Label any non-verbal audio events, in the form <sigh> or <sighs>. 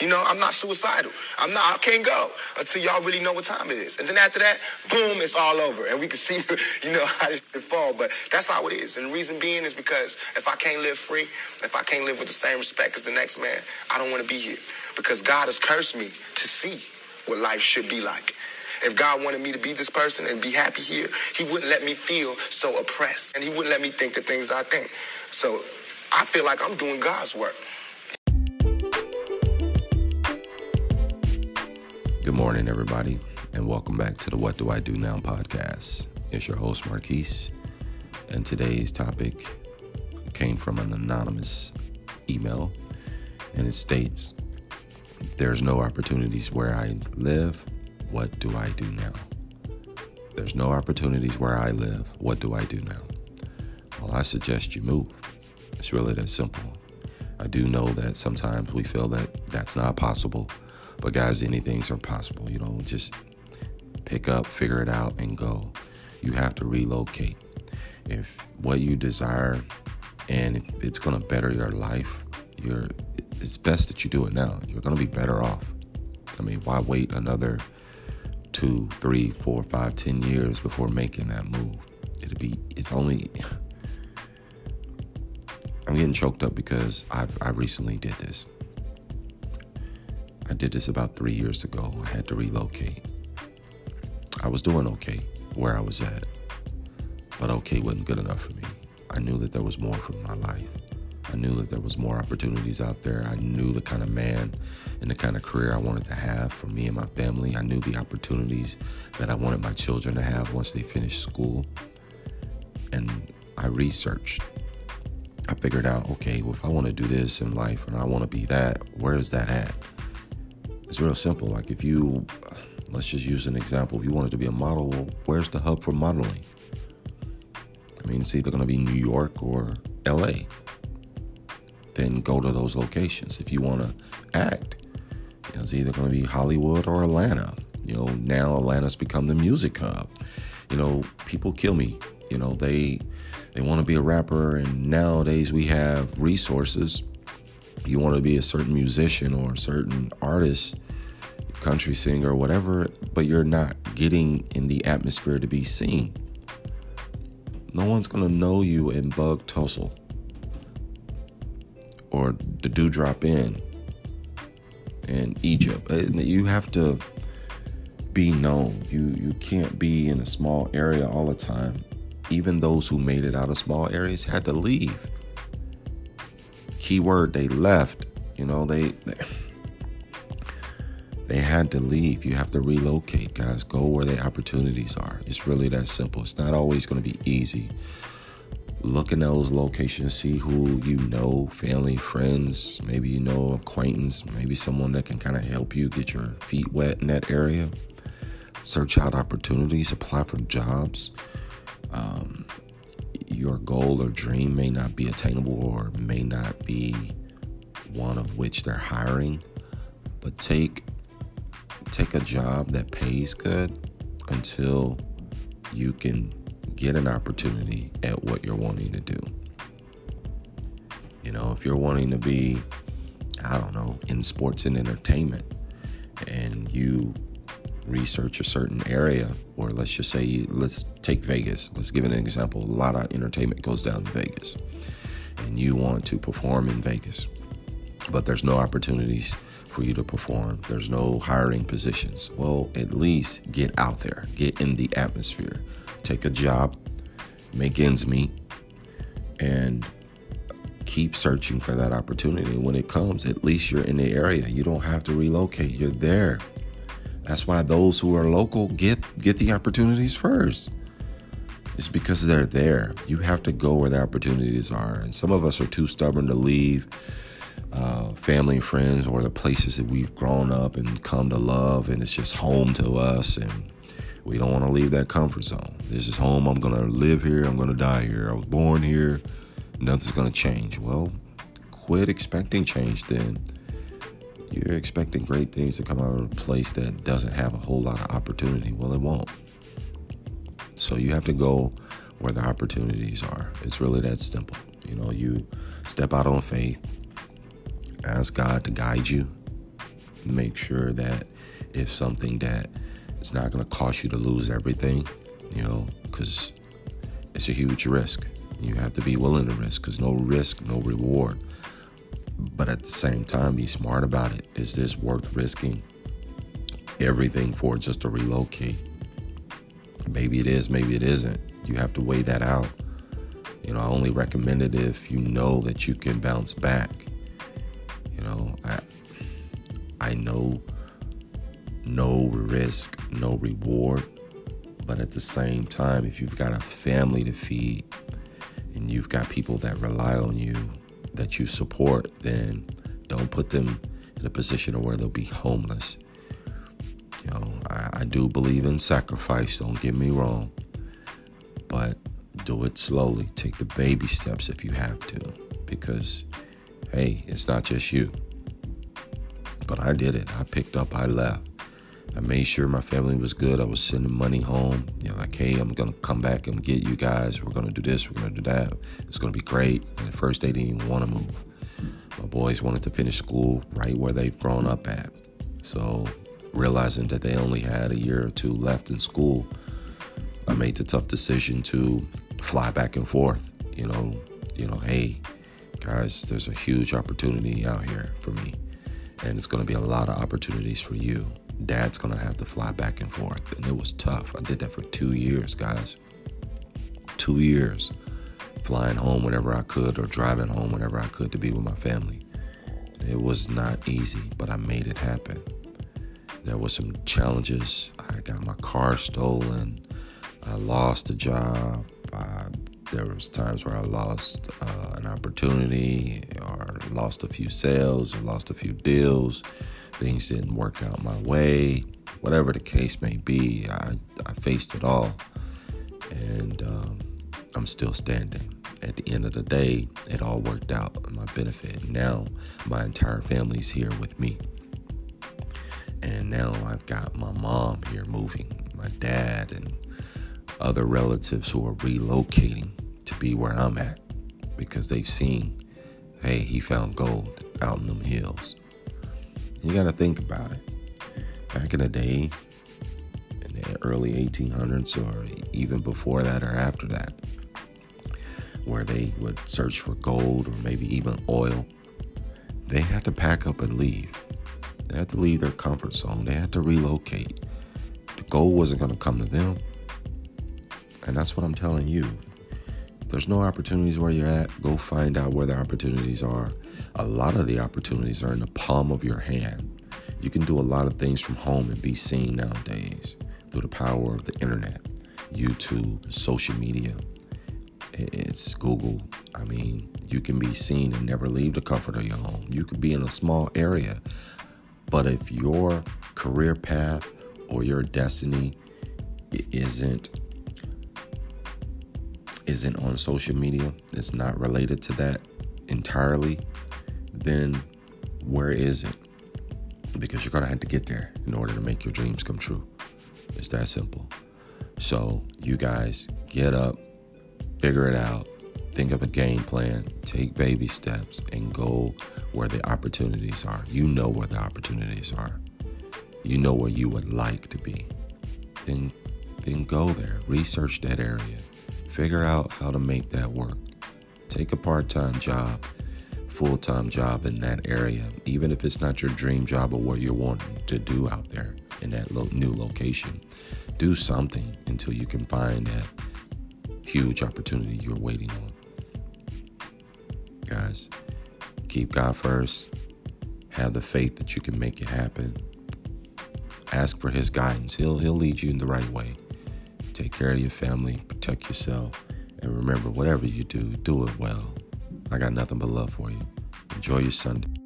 You know, I'm not suicidal. I'm not. I can't go until y'all really know what time it is. And then after that, boom, it's all over, and we can see, <laughs> you know, how can fall. But that's how it is. And the reason being is because if I can't live free, if I can't live with the same respect as the next man, I don't want to be here. Because God has cursed me to see what life should be like. If God wanted me to be this person and be happy here, He wouldn't let me feel so oppressed, and He wouldn't let me think the things I think. So I feel like I'm doing God's work. Good morning, everybody, and welcome back to the What Do I Do Now podcast. It's your host, Marquis, and today's topic came from an anonymous email, and it states There's no opportunities where I live. What do I do now? There's no opportunities where I live. What do I do now? Well, I suggest you move. It's really that simple. I do know that sometimes we feel that that's not possible but guys, anything's impossible. You know, just pick up, figure it out, and go. You have to relocate. If what you desire and if it's gonna better your life, you're it's best that you do it now. You're gonna be better off. I mean, why wait another two, three, four, five, ten years before making that move? It'll be it's only <sighs> I'm getting choked up because I've I recently did this. I did this about three years ago. I had to relocate. I was doing okay where I was at, but okay wasn't good enough for me. I knew that there was more for my life. I knew that there was more opportunities out there. I knew the kind of man and the kind of career I wanted to have for me and my family. I knew the opportunities that I wanted my children to have once they finished school. And I researched. I figured out, okay, well, if I want to do this in life and I want to be that, where is that at? It's real simple. Like if you, let's just use an example. If you wanted to be a model, well, where's the hub for modeling? I mean, it's either going to be New York or LA. Then go to those locations. If you want to act, you know, it's either going to be Hollywood or Atlanta. You know, now Atlanta's become the music hub. You know, people kill me. You know, they they want to be a rapper, and nowadays we have resources you want to be a certain musician or a certain artist, country singer, whatever, but you're not getting in the atmosphere to be seen. No one's going to know you in Bug Tussle or the Dewdrop Inn in Egypt. Uh, you have to be known. You you can't be in a small area all the time. Even those who made it out of small areas had to leave keyword they left you know they, they they had to leave. You have to relocate guys. Go where the opportunities are. It's really that simple. It's not always going to be easy. Look in those locations see who you know family friends maybe you know acquaintance maybe someone that can kind of help you get your feet wet in that area. Search out opportunities apply for jobs um, your goal or dream may not be attainable or may not be one of which they're hiring, but take take a job that pays good until you can get an opportunity at what you're wanting to do. You know, if you're wanting to be I don't know, in sports and entertainment and you research a certain area, or let's just say, let's take Vegas. Let's give an example. A lot of entertainment goes down to Vegas, and you want to perform in Vegas, but there's no opportunities for you to perform. There's no hiring positions. Well, at least get out there, get in the atmosphere, take a job, make ends meet, and keep searching for that opportunity. When it comes, at least you're in the area. You don't have to relocate. You're there. That's why those who are local get get the opportunities first. It's because they're there. You have to go where the opportunities are. And some of us are too stubborn to leave uh, family and friends or the places that we've grown up and come to love, and it's just home to us. And we don't want to leave that comfort zone. This is home. I'm going to live here. I'm going to die here. I was born here. Nothing's going to change. Well, quit expecting change then you're expecting great things to come out of a place that doesn't have a whole lot of opportunity. Well, it won't. So you have to go where the opportunities are. It's really that simple. You know, you step out on faith, ask God to guide you, Make sure that if something that it's not going to cost you to lose everything, you know, because it's a huge risk. You have to be willing to risk because no risk, no reward. But at the same time, be smart about it. Is this worth risking everything for just to relocate? Maybe it is, maybe it isn't. You have to weigh that out. You know, I only recommend it if you know that you can bounce back. You know, I I know no risk, no reward. But at the same time, if you've got a family to feed and you've got people that rely on you, that you support, then don't put them in a position where they'll be homeless. You know, I, I do believe in sacrifice, don't get me wrong. But do it slowly. Take the baby steps if you have to. Because, hey, it's not just you. But I did it. I picked up, I left. I made sure my family was good. I was sending money home. You know, like, hey, I'm gonna come back and get you guys. We're gonna do this. We're gonna do that. It's gonna be great. And at first, they didn't even want to move. My boys wanted to finish school right where they've grown up at. So, realizing that they only had a year or two left in school, I made the tough decision to fly back and forth. You know, you know, hey, guys, there's a huge opportunity out here for me, and it's gonna be a lot of opportunities for you dad's gonna have to fly back and forth. And it was tough. I did that for two years, guys. Two years flying home whenever I could or driving home whenever I could to be with my family. It was not easy, but I made it happen. There was some challenges. I got my car stolen. I lost a job. I, there was times where I lost uh, an opportunity or lost a few sales or lost a few deals things didn't work out my way, whatever the case may be, I, I faced it all. And um, I'm still standing. At the end of the day, it all worked out in my benefit. Now, my entire family's here with me. And now I've got my mom here moving, my dad, and other relatives who are relocating to be where I'm at because they've seen, hey, he found gold out in them hills. You got to think about it. Back in the day, in the early 1800s, or even before that or after that, where they would search for gold or maybe even oil, they had to pack up and leave. They had to leave their comfort zone. They had to relocate. The gold wasn't going to come to them. And that's what I'm telling you. If there's no opportunities where you're at, go find out where the opportunities are a lot of the opportunities are in the palm of your hand. You can do a lot of things from home and be seen nowadays through the power of the internet, YouTube, social media. It's Google. I mean, you can be seen and never leave the comfort of your home. You could be in a small area, but if your career path or your destiny isn't isn't on social media, it's not related to that entirely, then where is it? Because you're going to have to get there in order to make your dreams come true. It's that simple. So, you guys get up, figure it out, think of a game plan, take baby steps, and go where the opportunities are. You know where the opportunities are. You know where you would like to be. Then, then go there. Research that area. Figure out how to make that work. Take a part time job full time job in that area, even if it's not your dream job or what you're wanting to do out there in that lo- new location. Do something until you can find that huge opportunity you're waiting on. Guys, keep God first. Have the faith that you can make it happen. Ask for his guidance. He'll he'll lead you in the right way. Take care of your family, protect yourself, and remember whatever you do, do it well. I got nothing but love for you. Enjoy your Sunday.